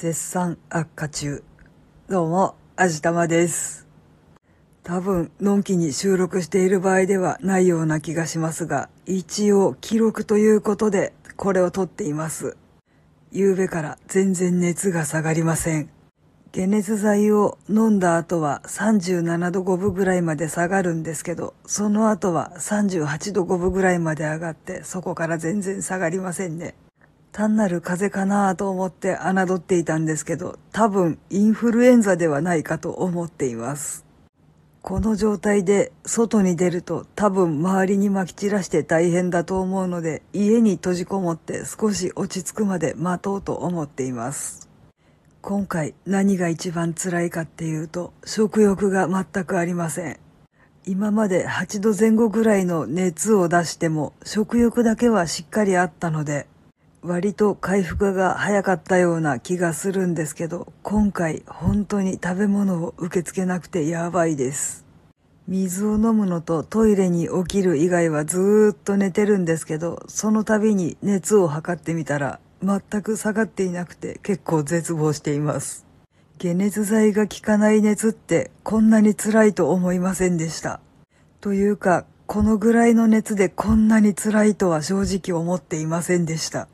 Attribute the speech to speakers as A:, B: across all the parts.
A: 絶賛悪化中。どうも、あじたまです。多分、のんきに収録している場合ではないような気がしますが、一応記録ということで、これを撮っています。夕べから全然熱が下がりません。解熱剤を飲んだ後は37度5分ぐらいまで下がるんですけど、その後は38度5分ぐらいまで上がって、そこから全然下がりませんね。単なる風邪かなと思って侮っていたんですけど、多分インフルエンザではないかと思っています。この状態で外に出ると多分周りに撒き散らして大変だと思うので、家に閉じこもって少し落ち着くまで待とうと思っています。今回何が一番辛いかっていうと、食欲が全くありません。今まで8度前後ぐらいの熱を出しても食欲だけはしっかりあったので、割と回復が早かったような気がするんですけど、今回本当に食べ物を受け付けなくてやばいです。水を飲むのとトイレに起きる以外はずーっと寝てるんですけど、その度に熱を測ってみたら全く下がっていなくて結構絶望しています。解熱剤が効かない熱ってこんなに辛いと思いませんでした。というか、このぐらいの熱でこんなに辛いとは正直思っていませんでした。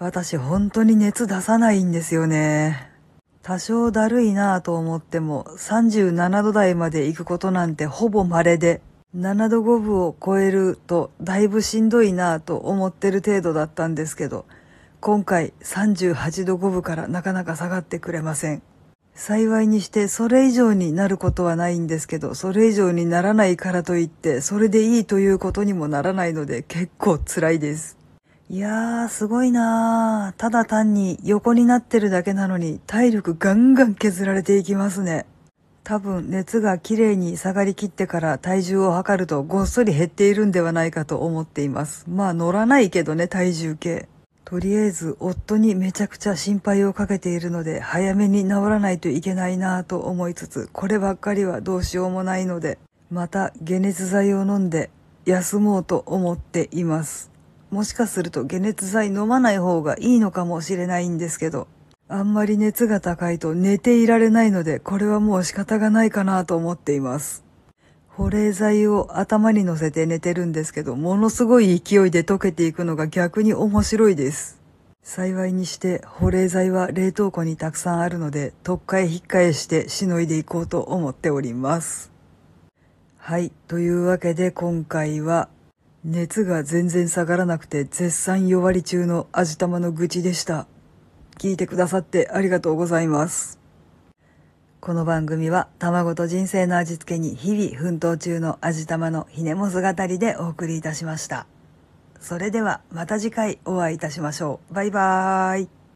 A: 私本当に熱出さないんですよね。多少だるいなぁと思っても37度台まで行くことなんてほぼ稀で7度5分を超えるとだいぶしんどいなぁと思ってる程度だったんですけど今回38度5分からなかなか下がってくれません。幸いにしてそれ以上になることはないんですけどそれ以上にならないからといってそれでいいということにもならないので結構辛いです。いやー、すごいなー。ただ単に横になってるだけなのに体力ガンガン削られていきますね。多分熱がきれいに下がりきってから体重を測るとごっそり減っているんではないかと思っています。まあ乗らないけどね、体重計。とりあえず夫にめちゃくちゃ心配をかけているので早めに治らないといけないなぁと思いつつ、こればっかりはどうしようもないので、また解熱剤を飲んで休もうと思っています。もしかすると解熱剤飲まない方がいいのかもしれないんですけど、あんまり熱が高いと寝ていられないので、これはもう仕方がないかなと思っています。保冷剤を頭に乗せて寝てるんですけど、ものすごい勢いで溶けていくのが逆に面白いです。幸いにして保冷剤は冷凍庫にたくさんあるので、特化へ引っ返してしのいでいこうと思っております。はい。というわけで今回は熱が全然下がらなくて絶賛弱り中の味玉の愚痴でした。聞いてくださってありがとうございます。この番組は卵と人生の味付けに日々奮闘中の味玉のひねも姿りでお送りいたしました。それではまた次回お会いいたしましょう。バイバーイ。